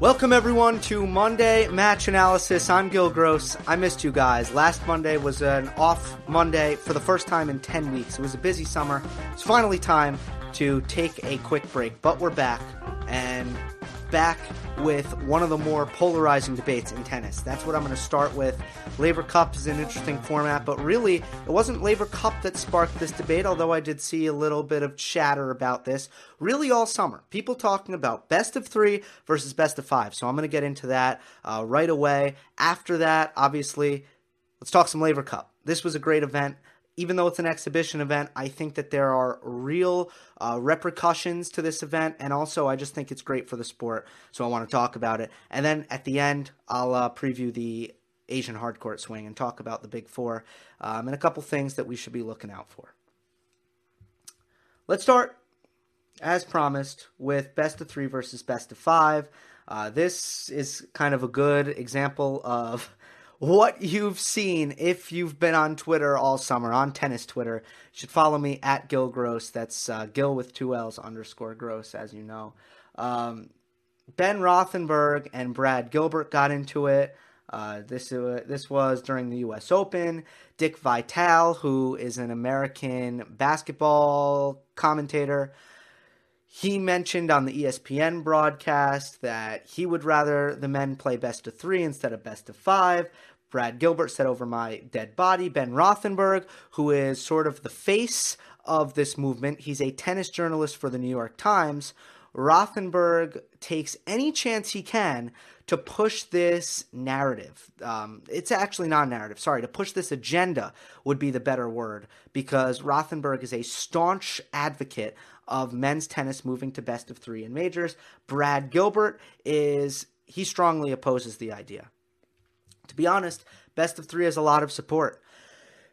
Welcome everyone to Monday Match Analysis. I'm Gil Gross. I missed you guys. Last Monday was an off Monday for the first time in 10 weeks. It was a busy summer. It's finally time to take a quick break, but we're back and back with one of the more polarizing debates in tennis. That's what I'm going to start with. Laver Cup is an interesting format, but really, it wasn't Laver Cup that sparked this debate, although I did see a little bit of chatter about this. Really, all summer, people talking about best of three versus best of five. So I'm going to get into that uh, right away. After that, obviously, let's talk some Laver Cup. This was a great event even though it's an exhibition event, I think that there are real uh, repercussions to this event, and also I just think it's great for the sport, so I want to talk about it. And then at the end, I'll uh, preview the Asian hardcourt swing and talk about the Big Four um, and a couple things that we should be looking out for. Let's start, as promised, with best of three versus best of five. Uh, this is kind of a good example of what you've seen if you've been on Twitter all summer, on tennis Twitter. You should follow me at Gil Gross. That's uh, Gil with two L's underscore Gross, as you know. Um, ben Rothenberg and Brad Gilbert got into it. Uh, this uh, this was during the U.S. Open. Dick Vitale, who is an American basketball commentator, he mentioned on the ESPN broadcast that he would rather the men play best of three instead of best of five. Brad Gilbert said over my dead body. Ben Rothenberg, who is sort of the face of this movement, he's a tennis journalist for the New York Times. Rothenberg takes any chance he can to push this narrative. Um, it's actually not narrative, sorry, to push this agenda would be the better word because Rothenberg is a staunch advocate of men's tennis moving to best of three in majors. Brad Gilbert is, he strongly opposes the idea. To be honest, best of three has a lot of support.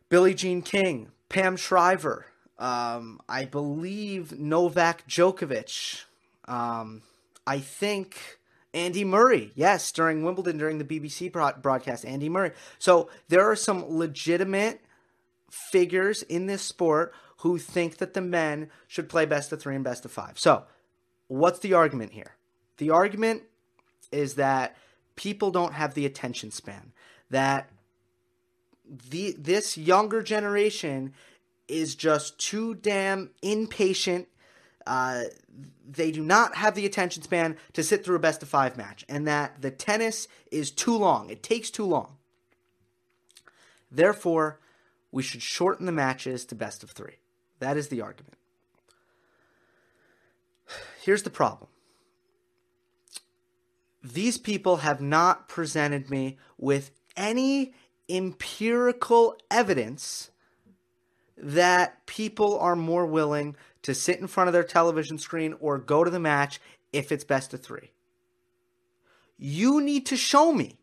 Billie Jean King, Pam Shriver, um, I believe Novak Djokovic. Um, I think Andy Murray. Yes, during Wimbledon, during the BBC broadcast, Andy Murray. So there are some legitimate figures in this sport who think that the men should play best of three and best of five. So, what's the argument here? The argument is that people don't have the attention span. That the this younger generation is just too damn impatient. Uh, they do not have the attention span to sit through a best of five match, and that the tennis is too long. It takes too long. Therefore, we should shorten the matches to best of three. That is the argument. Here's the problem these people have not presented me with any empirical evidence that people are more willing to sit in front of their television screen or go to the match if it's best of three. You need to show me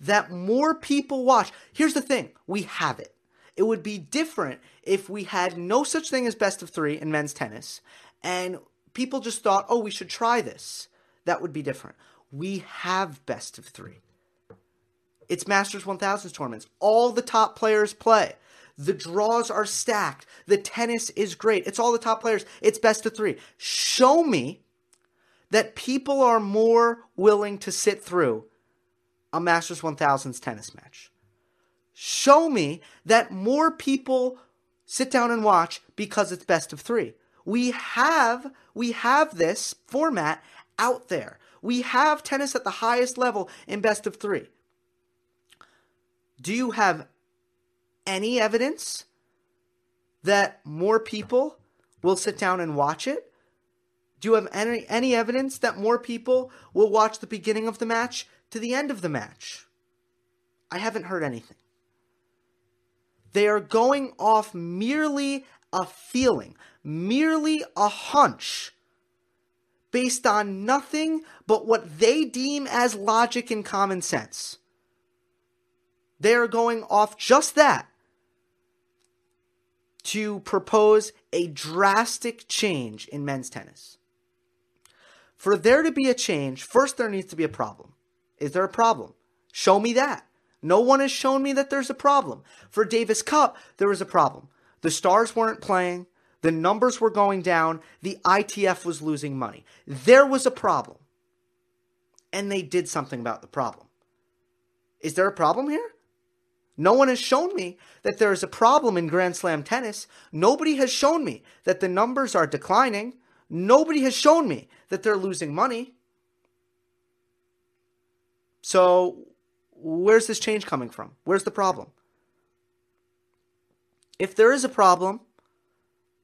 that more people watch. Here's the thing we have it. It would be different if we had no such thing as best of three in men's tennis and people just thought, oh, we should try this. That would be different we have best of three. It's Masters 1000 tournaments. All the top players play. The draws are stacked. The tennis is great. It's all the top players. It's best of three. Show me that people are more willing to sit through a Masters 1000's tennis match. Show me that more people sit down and watch because it's best of three. We have we have this format out there. We have tennis at the highest level in best of three. Do you have any evidence that more people will sit down and watch it? Do you have any, any evidence that more people will watch the beginning of the match to the end of the match? I haven't heard anything. They are going off merely a feeling, merely a hunch based on nothing but what they deem as logic and common sense. They are going off just that to propose a drastic change in men's tennis. For there to be a change, first there needs to be a problem. Is there a problem? Show me that. No one has shown me that there's a problem. For Davis Cup, there was a problem. The stars weren't playing. The numbers were going down. The ITF was losing money. There was a problem. and they did something about the problem. Is there a problem here? No one has shown me that there is a problem in Grand Slam tennis. Nobody has shown me that the numbers are declining. Nobody has shown me that they're losing money. So, where's this change coming from? Where's the problem? If there is a problem,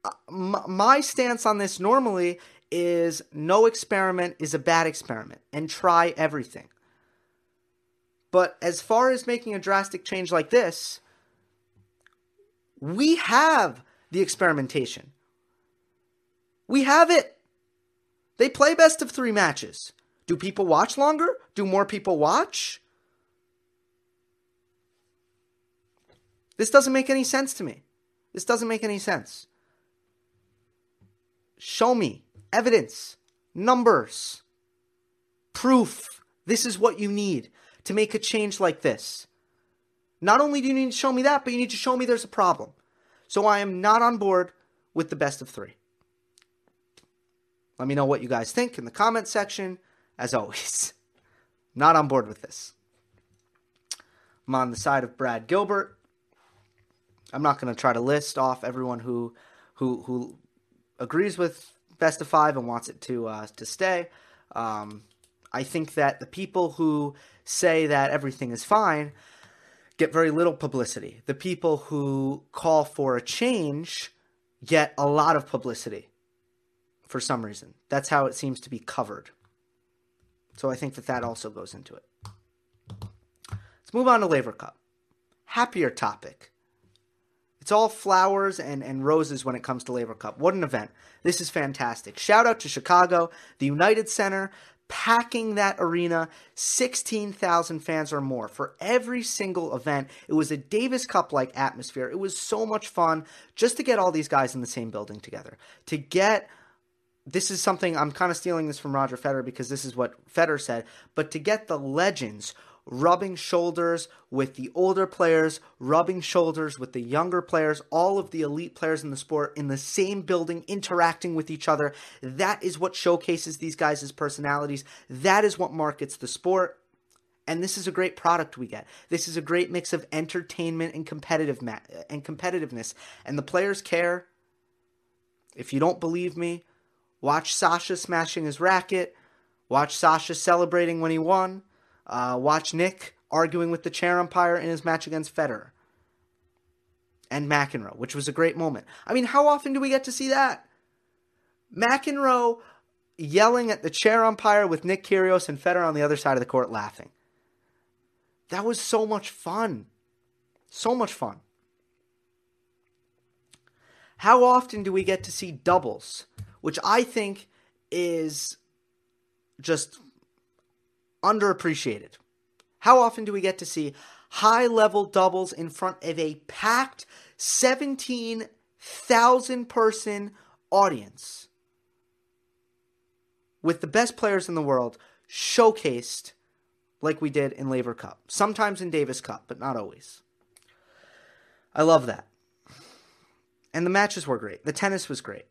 Uh, my stance on this normally is no experiment is a bad experiment and try everything. But as far as making a drastic change like this, we have the experimentation. We have it. They play best of three matches. Do people watch longer? Do more people watch? This doesn't make any sense to me. This doesn't make any sense. Show me evidence, numbers, proof. This is what you need to make a change like this. Not only do you need to show me that, but you need to show me there's a problem. So I am not on board with the best of three. Let me know what you guys think in the comment section. As always, not on board with this. I'm on the side of Brad Gilbert. I'm not going to try to list off everyone who who who agrees with best of five and wants it to uh, to stay. Um, I think that the people who say that everything is fine get very little publicity. The people who call for a change get a lot of publicity for some reason. That's how it seems to be covered. So I think that that also goes into it. Let's move on to Laver Cup. Happier topic. It's all flowers and, and roses when it comes to Laver Cup. What an event. This is fantastic. Shout out to Chicago, the United Center, packing that arena, 16,000 fans or more for every single event. It was a Davis Cup like atmosphere. It was so much fun just to get all these guys in the same building together. To get this is something I'm kind of stealing this from Roger Federer because this is what Federer said, but to get the legends rubbing shoulders with the older players, rubbing shoulders with the younger players, all of the elite players in the sport in the same building, interacting with each other. That is what showcases these guys' personalities. That is what markets the sport. And this is a great product we get. This is a great mix of entertainment and competitive ma- and competitiveness. And the players care. If you don't believe me, watch Sasha smashing his racket. Watch Sasha celebrating when he won. Uh, watch Nick arguing with the chair umpire in his match against Federer and McEnroe, which was a great moment. I mean, how often do we get to see that? McEnroe yelling at the chair umpire with Nick Kyrgios and Federer on the other side of the court laughing. That was so much fun. So much fun. How often do we get to see doubles, which I think is just underappreciated. How often do we get to see high level doubles in front of a packed 17,000 person audience with the best players in the world showcased like we did in Laver Cup? Sometimes in Davis Cup, but not always. I love that. And the matches were great. The tennis was great.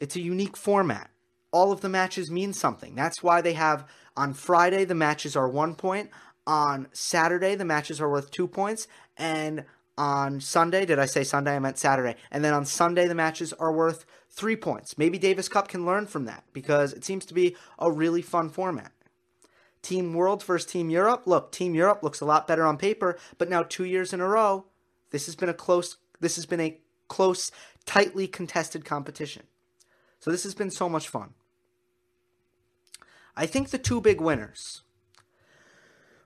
It's a unique format all of the matches mean something. That's why they have on Friday the matches are one point, on Saturday the matches are worth two points, and on Sunday, did I say Sunday? I meant Saturday. And then on Sunday the matches are worth three points. Maybe Davis Cup can learn from that because it seems to be a really fun format. Team World versus Team Europe. Look, Team Europe looks a lot better on paper, but now two years in a row, this has been a close this has been a close, tightly contested competition. So this has been so much fun. I think the two big winners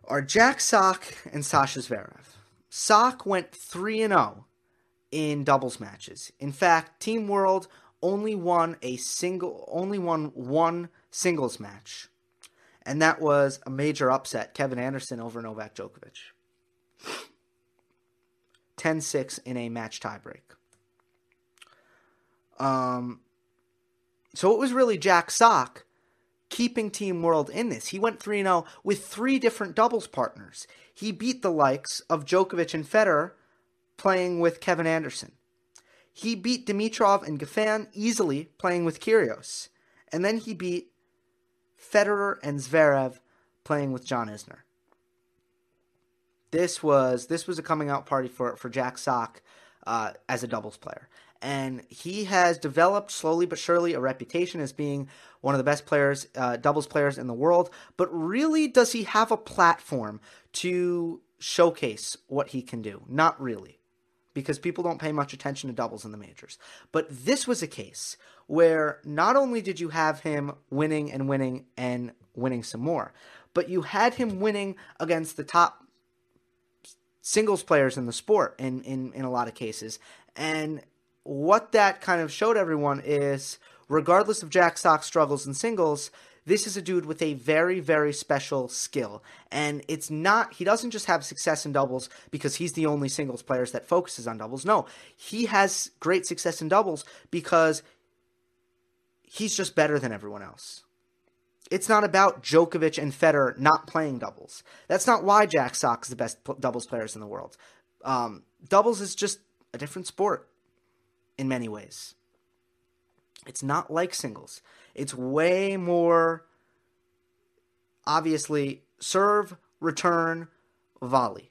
are Jack Sock and Sasha Zverev. Sock went 3 0 in doubles matches. In fact, Team World only won a single only won one singles match. And that was a major upset, Kevin Anderson over Novak Djokovic. 10-6 in a match tiebreak. Um so it was really Jack Sock keeping Team World in this. He went 3 0 with three different doubles partners. He beat the likes of Djokovic and Federer playing with Kevin Anderson. He beat Dimitrov and Goffin easily playing with Kyrgios. And then he beat Federer and Zverev playing with John Isner. This was this was a coming out party for for Jack Sock uh, as a doubles player, and he has developed slowly but surely a reputation as being one of the best players, uh, doubles players in the world. But really, does he have a platform to showcase what he can do? Not really, because people don't pay much attention to doubles in the majors. But this was a case where not only did you have him winning and winning and winning some more, but you had him winning against the top singles players in the sport in, in, in a lot of cases. And what that kind of showed everyone is regardless of Jack Sock's struggles in singles, this is a dude with a very, very special skill. And it's not, he doesn't just have success in doubles because he's the only singles player that focuses on doubles. No, he has great success in doubles because he's just better than everyone else. It's not about Djokovic and Federer not playing doubles. That's not why Jack Sock is the best doubles players in the world. Um, doubles is just a different sport in many ways. It's not like singles. It's way more obviously serve, return, volley.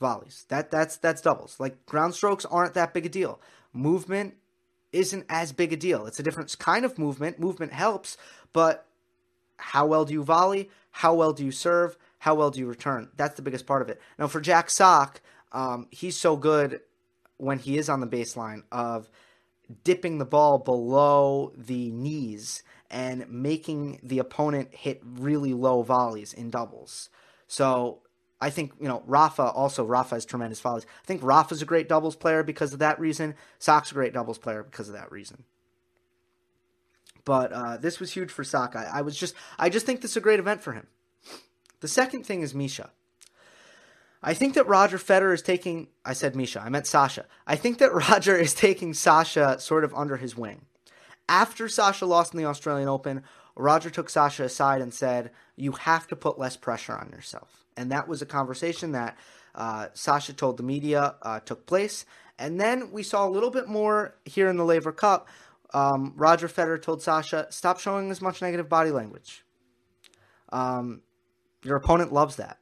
Volleys. That that's that's doubles. Like ground strokes aren't that big a deal. Movement isn't as big a deal. It's a different kind of movement. Movement helps, but how well do you volley? How well do you serve? How well do you return? That's the biggest part of it. Now, for Jack Sock, um, he's so good when he is on the baseline of dipping the ball below the knees and making the opponent hit really low volleys in doubles. So I think, you know, Rafa also, Rafa has tremendous volleys. I think Rafa's a great doubles player because of that reason. Sock's a great doubles player because of that reason. But uh, this was huge for Sock. I, I was just, I just think this is a great event for him. The second thing is Misha. I think that Roger Federer is taking, I said Misha, I meant Sasha. I think that Roger is taking Sasha sort of under his wing. After Sasha lost in the Australian Open, Roger took Sasha aside and said, You have to put less pressure on yourself. And that was a conversation that uh, Sasha told the media uh, took place. And then we saw a little bit more here in the Laver Cup um, Roger Federer told Sasha, stop showing as much negative body language. Um, your opponent loves that.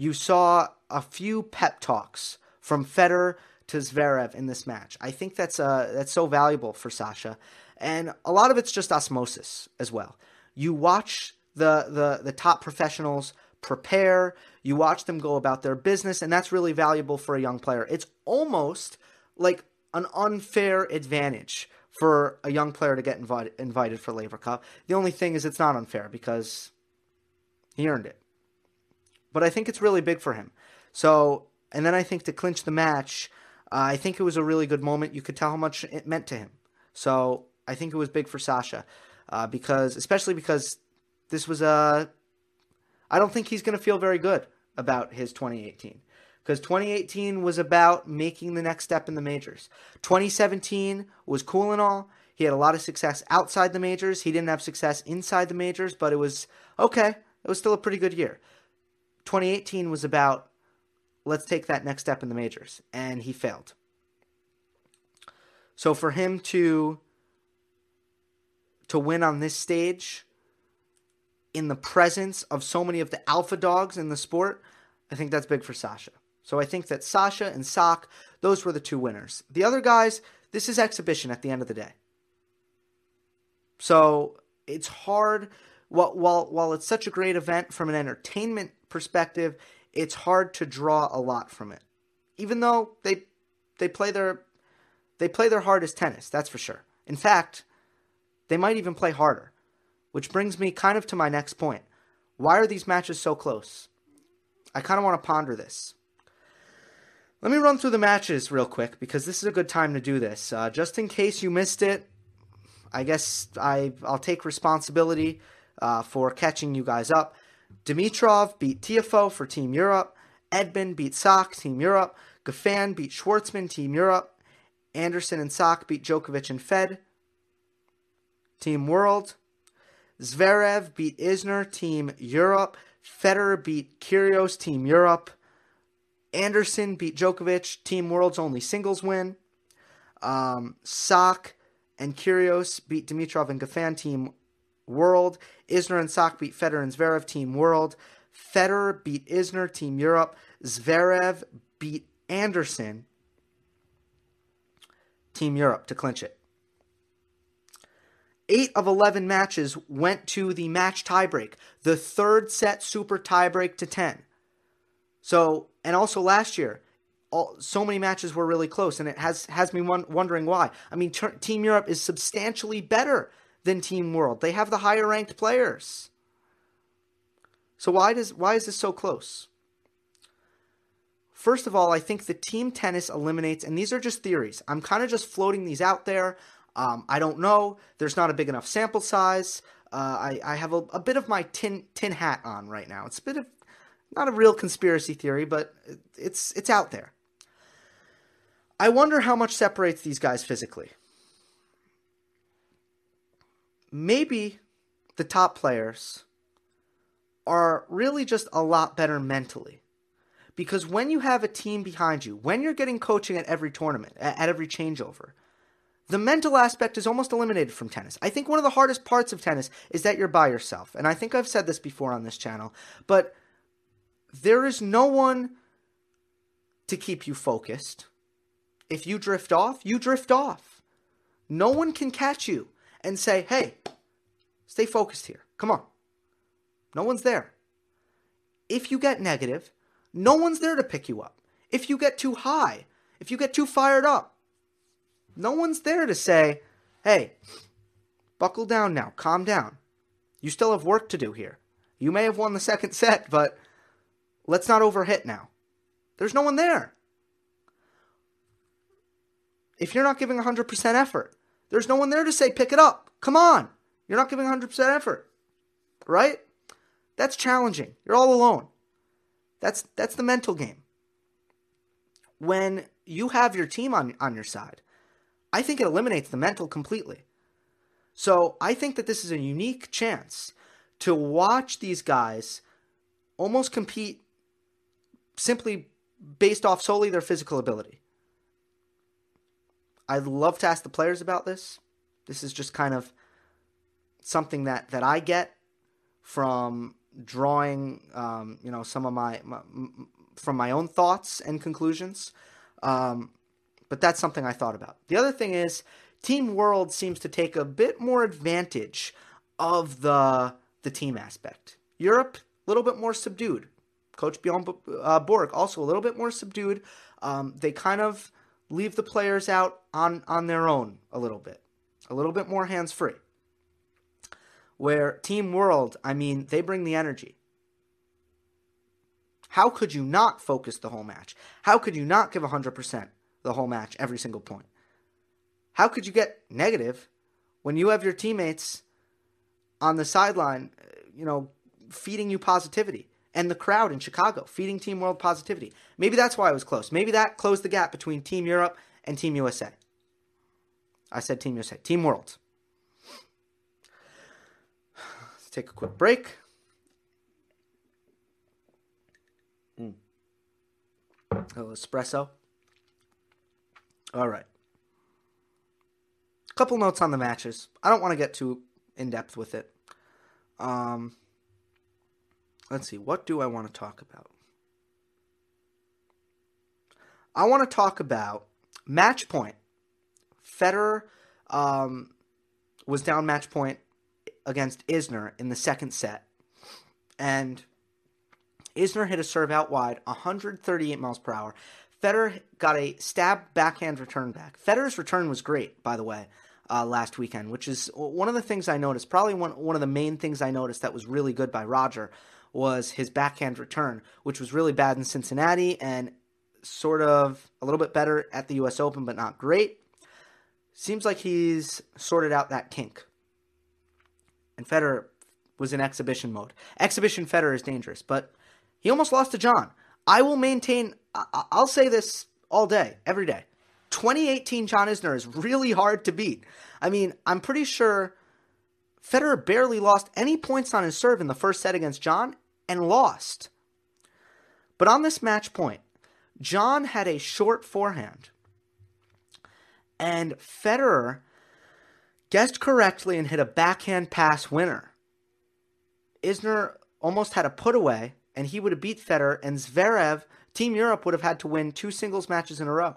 You saw a few pep talks from Federer to Zverev in this match. I think that's uh, that's so valuable for Sasha, and a lot of it's just osmosis as well. You watch the the the top professionals prepare. You watch them go about their business, and that's really valuable for a young player. It's almost like an unfair advantage for a young player to get invited invited for Laver Cup. The only thing is it's not unfair because he earned it. But I think it's really big for him. So, and then I think to clinch the match, uh, I think it was a really good moment. You could tell how much it meant to him. So I think it was big for Sasha uh, because, especially because this was a. I don't think he's going to feel very good about his 2018 because 2018 was about making the next step in the majors. 2017 was cool and all. He had a lot of success outside the majors. He didn't have success inside the majors, but it was okay. It was still a pretty good year. 2018 was about let's take that next step in the majors, and he failed. So for him to to win on this stage in the presence of so many of the alpha dogs in the sport, I think that's big for Sasha. So I think that Sasha and Sock, those were the two winners. The other guys, this is exhibition at the end of the day. So it's hard while while while it's such a great event from an entertainment perspective, it's hard to draw a lot from it. Even though they they play their they play their hardest tennis, that's for sure. In fact, they might even play harder. Which brings me kind of to my next point. Why are these matches so close? I kind of want to ponder this. Let me run through the matches real quick because this is a good time to do this. Uh, just in case you missed it, I guess I, I'll take responsibility uh, for catching you guys up. Dimitrov beat Tiafoe for Team Europe. Edmund beat Sock, Team Europe. Goffin beat Schwartzman, Team Europe. Anderson and Sock beat Djokovic and Fed, Team World. Zverev beat Isner, Team Europe. Federer beat Kyrgios, Team Europe. Anderson beat Djokovic, Team World's only singles win. Um, Sock and Kyrgios beat Dimitrov and Goffin, Team World. Isner and Sock beat Federer and Zverev, Team World. Federer beat Isner, Team Europe. Zverev beat Anderson, Team Europe, to clinch it. Eight of 11 matches went to the match tiebreak, the third set super tiebreak to 10. So, and also last year, all, so many matches were really close, and it has has me wondering why. I mean, ter- Team Europe is substantially better than Team World. They have the higher ranked players. So why does why is this so close? First of all, I think the team tennis eliminates, and these are just theories. I'm kind of just floating these out there. Um, I don't know. There's not a big enough sample size. Uh, I, I, have a, a, bit of my tin tin hat on right now. It's a bit of not a real conspiracy theory, but it's it's out there. I wonder how much separates these guys physically. Maybe the top players are really just a lot better mentally. Because when you have a team behind you, when you're getting coaching at every tournament, at every changeover, the mental aspect is almost eliminated from tennis. I think one of the hardest parts of tennis is that you're by yourself. And I think I've said this before on this channel, but there is no one to keep you focused. If you drift off, you drift off. No one can catch you and say, hey, stay focused here. Come on. No one's there. If you get negative, no one's there to pick you up. If you get too high, if you get too fired up, no one's there to say, hey, buckle down now, calm down. You still have work to do here. You may have won the second set, but let's not overhit now. There's no one there. If you're not giving 100% effort, there's no one there to say, pick it up. Come on. You're not giving 100% effort. Right? That's challenging. You're all alone. That's that's the mental game. When you have your team on on your side, I think it eliminates the mental completely. So I think that this is a unique chance to watch these guys almost compete simply based off solely their physical ability. I'd love to ask the players about this. This is just kind of something that, that I get from drawing, um, you know, some of my, my, from my own thoughts and conclusions. Um, but that's something I thought about. The other thing is, Team World seems to take a bit more advantage of the the team aspect. Europe, a little bit more subdued. Coach Bjorn uh, Borg also a little bit more subdued. Um, they kind of leave the players out on on their own a little bit, a little bit more hands free. Where Team World, I mean, they bring the energy. How could you not focus the whole match? How could you not give 100% the whole match, every single point? How could you get negative when you have your teammates on the sideline, you know, feeding you positivity? And the crowd in Chicago feeding Team World positivity. Maybe that's why it was close. Maybe that closed the gap between Team Europe and Team USA. I said Team USA. Team World. Let's take a quick break. Mm. A little espresso. All right. A couple notes on the matches. I don't want to get too in depth with it. Um, let's see. What do I want to talk about? I want to talk about match point. Federer um, was down match point against Isner in the second set. And Isner hit a serve out wide, 138 miles per hour. Federer got a stab backhand return back. Federer's return was great, by the way, uh, last weekend, which is one of the things I noticed. Probably one one of the main things I noticed that was really good by Roger was his backhand return, which was really bad in Cincinnati and sort of a little bit better at the U.S. Open, but not great. Seems like he's sorted out that kink and Federer was in exhibition mode. Exhibition Federer is dangerous, but he almost lost to John. I will maintain, I'll say this all day, every day. 2018 John Isner is really hard to beat. I mean, I'm pretty sure Federer barely lost any points on his serve in the first set against John and lost. But on this match point, John had a short forehand. And Federer guessed correctly and hit a backhand pass winner. Isner almost had a put away, and he would have beat Federer, and Zverev, Team Europe, would have had to win two singles matches in a row.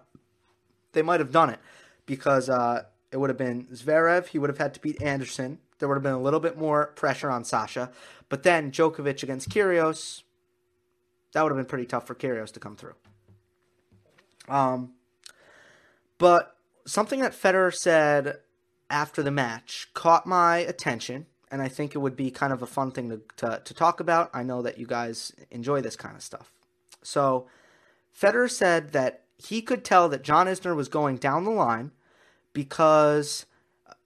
They might have done it because uh, it would have been Zverev. He would have had to beat Anderson. There would have been a little bit more pressure on Sasha. But then Djokovic against Kyrgios, that would have been pretty tough for Kyrgios to come through. Um, but something that Federer said after the match caught my attention, and I think it would be kind of a fun thing to, to, to talk about. I know that you guys enjoy this kind of stuff. So, Federer said that he could tell that John Isner was going down the line because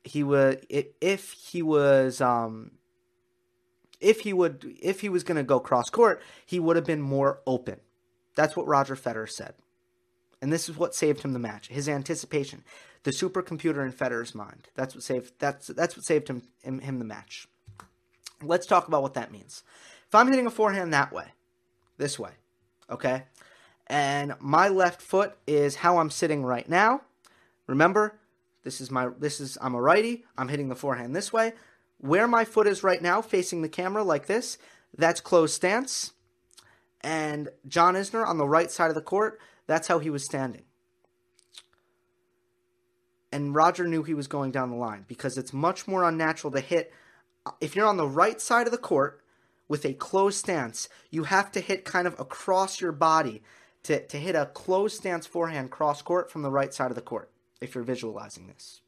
he would if he was um, if he would if he was going to go cross court, he would have been more open. That's what Roger Federer said. And this is what saved him the match. His anticipation, the supercomputer in Federer's mind. That's what saved that's that's what saved him him, him the match. Let's talk about what that means. If I'm hitting a forehand that way, this way, okay? And my left foot is how I'm sitting right now. Remember, this is my this is I'm a righty. I'm hitting the forehand this way. Where my foot is right now, facing the camera like this, that's closed stance. And John Isner on the right side of the court, that's how he was standing. And Roger knew he was going down the line because it's much more unnatural to hit. If you're on the right side of the court with a closed stance, you have to hit kind of across your body to, to hit a closed stance forehand cross court from the right side of the court, if you're visualizing this.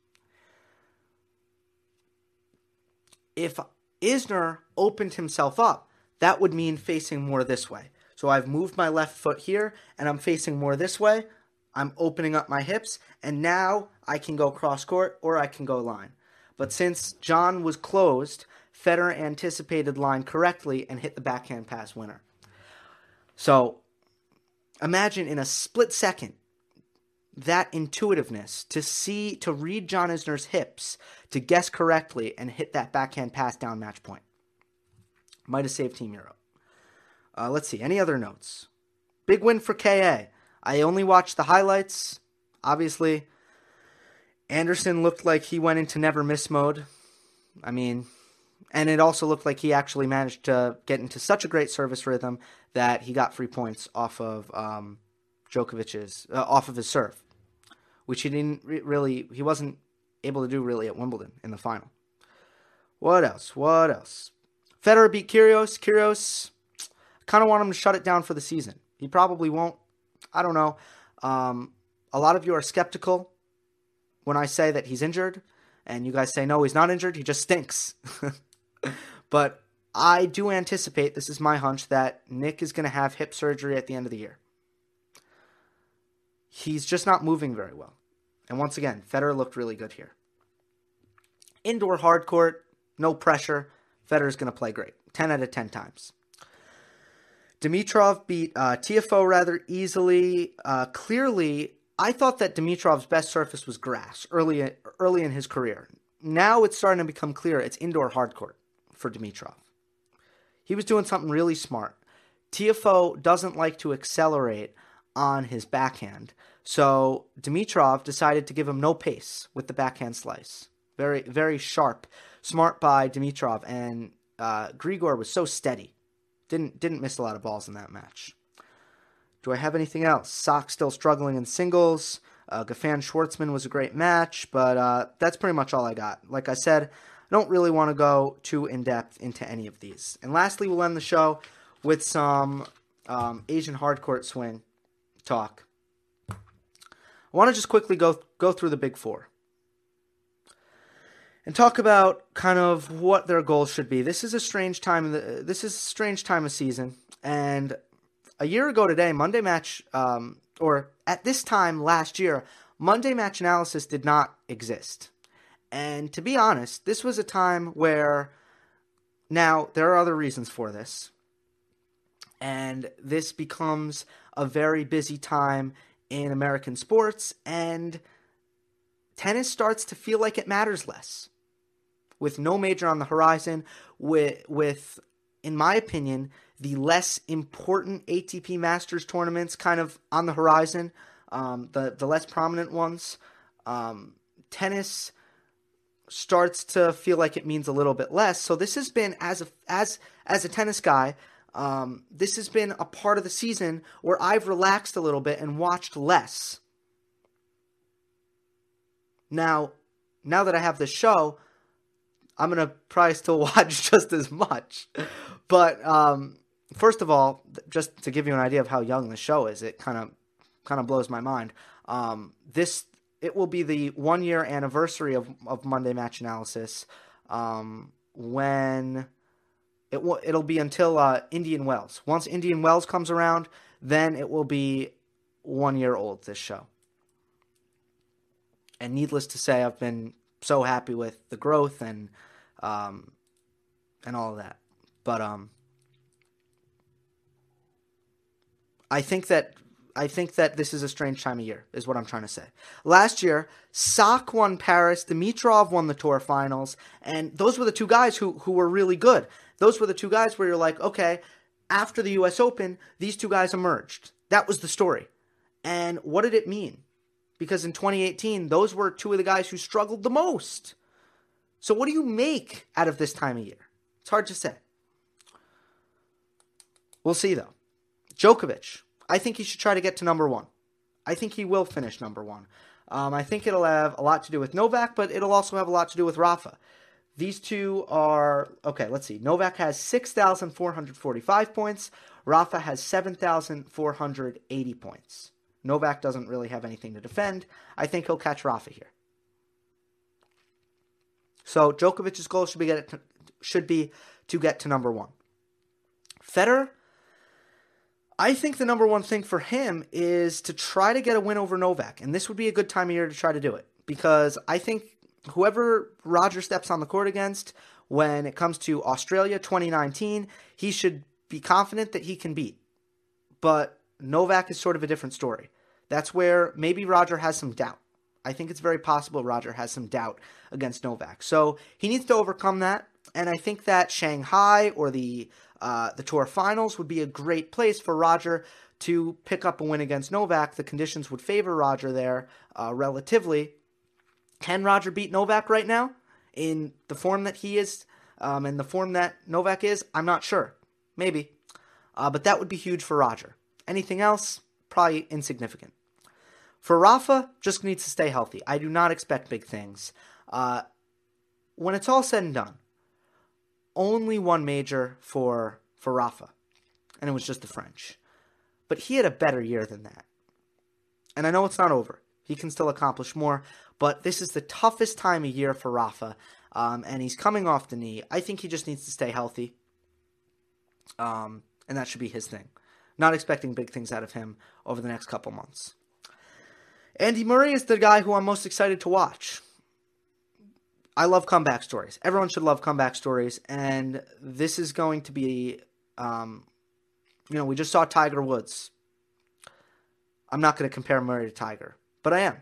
If Isner opened himself up, that would mean facing more this way. So I've moved my left foot here and I'm facing more this way. I'm opening up my hips and now I can go cross court or I can go line. But since John was closed, Federer anticipated line correctly and hit the backhand pass winner. So imagine in a split second that intuitiveness to see, to read John Isner's hips, to guess correctly and hit that backhand pass down match point. Might have saved Team Europe. Uh, let's see. Any other notes? Big win for KA. I only watched the highlights. Obviously, Anderson looked like he went into never miss mode. I mean, and it also looked like he actually managed to get into such a great service rhythm that he got free points off of um, Djokovic's uh, off of his serve, which he didn't re- really he wasn't able to do really at Wimbledon in the final. What else? What else? Federer beat Kyrgios. Kyrgios kind of want him to shut it down for the season. He probably won't. I don't know. Um, a lot of you are skeptical when I say that he's injured, and you guys say, no, he's not injured. He just stinks. but I do anticipate, this is my hunch, that Nick is going to have hip surgery at the end of the year. He's just not moving very well. And once again, Federer looked really good here. Indoor hard court, no pressure. Federer's going to play great. 10 out of 10 times. Dimitrov beat uh, Tiafoe rather easily. Uh, clearly, I thought that Dimitrov's best surface was grass early early in his career. Now it's starting to become clear it's indoor hard court for Dimitrov. He was doing something really smart. Tiafoe doesn't like to accelerate on his backhand, so Dimitrov decided to give him no pace with the backhand slice. Very very sharp, smart by Dimitrov, and uh, Grigor was so steady didn't didn't miss a lot of balls in that match. Do I have anything else? Sock still struggling in singles. Uh, Goffin Schwartzman was a great match, but uh, that's pretty much all I got. Like I said, I don't really want to go too in depth into any of these. And lastly, we'll end the show with some um, Asian hardcourt swing talk. I want to just quickly go go through the big four and talk about kind of what their goals should be. This is a strange time. This is a strange time of season, and a year ago today, Monday match, um, or at this time last year, Monday match analysis did not exist. And to be honest, this was a time where now there are other reasons for this. And this becomes a very busy time in American sports, and tennis starts to feel like it matters less with no major on the horizon, with with in my opinion the less important ATP Masters tournaments kind of on the horizon, um, the the less prominent ones. Um, tennis starts to feel like it means a little bit less. So this has been as a as as a tennis guy, um, this has been a part of the season where I've relaxed a little bit and watched less. Now, now that I have this show, I'm gonna probably still watch just as much. But um, first of all, just to give you an idea of how young the show is, it kind of kind of blows my mind. Um, this it will be the one year anniversary of of Monday Match Analysis um, when it will it'll be until uh, Indian Wells. Once Indian Wells comes around, then it will be one year old. This show. And needless to say, I've been so happy with the growth and um, and all of that. But um, I think that I think that this is a strange time of year, is what I'm trying to say. Last year, Sock won Paris, Dimitrov won the tour finals, and those were the two guys who who were really good. Those were the two guys where you're like, okay, after the US Open, these two guys emerged. That was the story. And what did it mean? Because in 2018, those were two of the guys who struggled the most. So what do you make out of this time of year? It's hard to say. We'll see though. Djokovic, I think he should try to get to number one. I think he will finish number one. Um, I think it'll have a lot to do with Novak, but it'll also have a lot to do with Rafa. These two are okay. Let's see. Novak has six thousand four hundred forty-five points. Rafa has seven thousand four hundred eighty points. Novak doesn't really have anything to defend. I think he'll catch Rafa here. So Djokovic's goal should be get to, should be to get to number one. Federer, I think the number one thing for him is to try to get a win over Novak, and this would be a good time of year to try to do it because I think whoever Roger steps on the court against when it comes to Australia 2019, he should be confident that he can beat. But Novak is sort of a different story. That's where maybe Roger has some doubt. I think it's very possible Roger has some doubt against Novak. So he needs to overcome that. And I think that Shanghai or the uh, the tour finals would be a great place for Roger to pick up a win against Novak. The conditions would favor Roger there uh, relatively. Can Roger beat Novak right now in the form that he is um, and the form that Novak is? I'm not sure. Maybe. Uh, but that would be huge for Roger. Anything else? Probably insignificant. For Rafa, just needs to stay healthy. I do not expect big things. Uh, when it's all said and done, only one major for for Rafa, and it was just the French. But he had a better year than that. And I know it's not over. He can still accomplish more, but this is the toughest time of year for Rafa, um, and he's coming off the knee. I think he just needs to stay healthy, um, and that should be his thing. Not expecting big things out of him over the next couple months. Andy Murray is the guy who I'm most excited to watch. I love comeback stories. Everyone should love comeback stories, and this is going to be, um, you know, we just saw Tiger Woods. I'm not going to compare Murray to Tiger, but I am,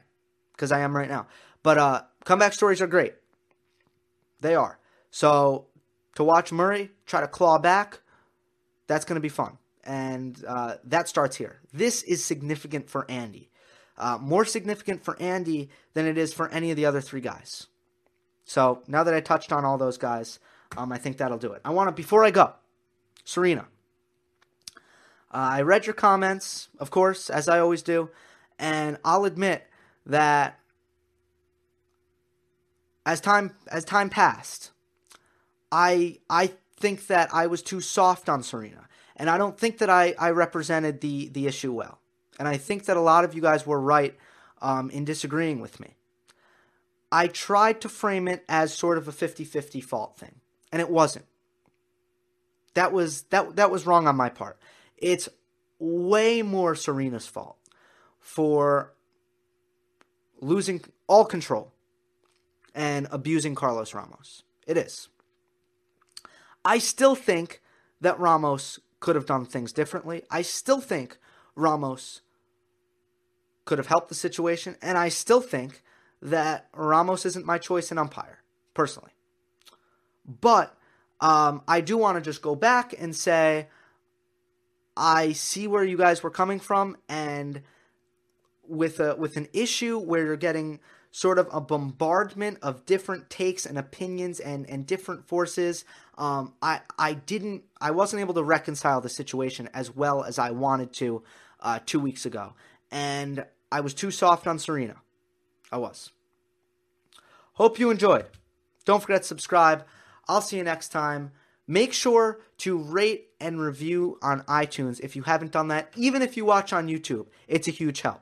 because I am right now. But uh, comeback stories are great. They are. So to watch Murray try to claw back, that's going to be fun. And uh, that starts here. This is significant for Andy uh, more significant for Andy than it is for any of the other three guys. So now that I touched on all those guys, um, I think that'll do it. I want to, before I go, Serena. Uh, I read your comments, of course, as I always do, and I'll admit that as time as time passed, I I think that I was too soft on Serena, and I don't think that I, I represented the the issue well. And I think that a lot of you guys were right um, in disagreeing with me. I tried to frame it as sort of a 50-50 fault thing, and it wasn't. That was that that was wrong on my part. It's way more Serena's fault for losing all control and abusing Carlos Ramos. It is. I still think that Ramos could have done things differently. I still think Ramos could have helped the situation, and I still think that Ramos isn't my choice in umpire, personally. But um, I do want to just go back and say I see where you guys were coming from, and with a with an issue where you're getting sort of a bombardment of different takes and opinions and, and different forces. Um, I I didn't I wasn't able to reconcile the situation as well as I wanted to uh, two weeks ago, and I was too soft on Serena. I was. Hope you enjoyed. Don't forget to subscribe. I'll see you next time. Make sure to rate and review on iTunes if you haven't done that. Even if you watch on YouTube, it's a huge help.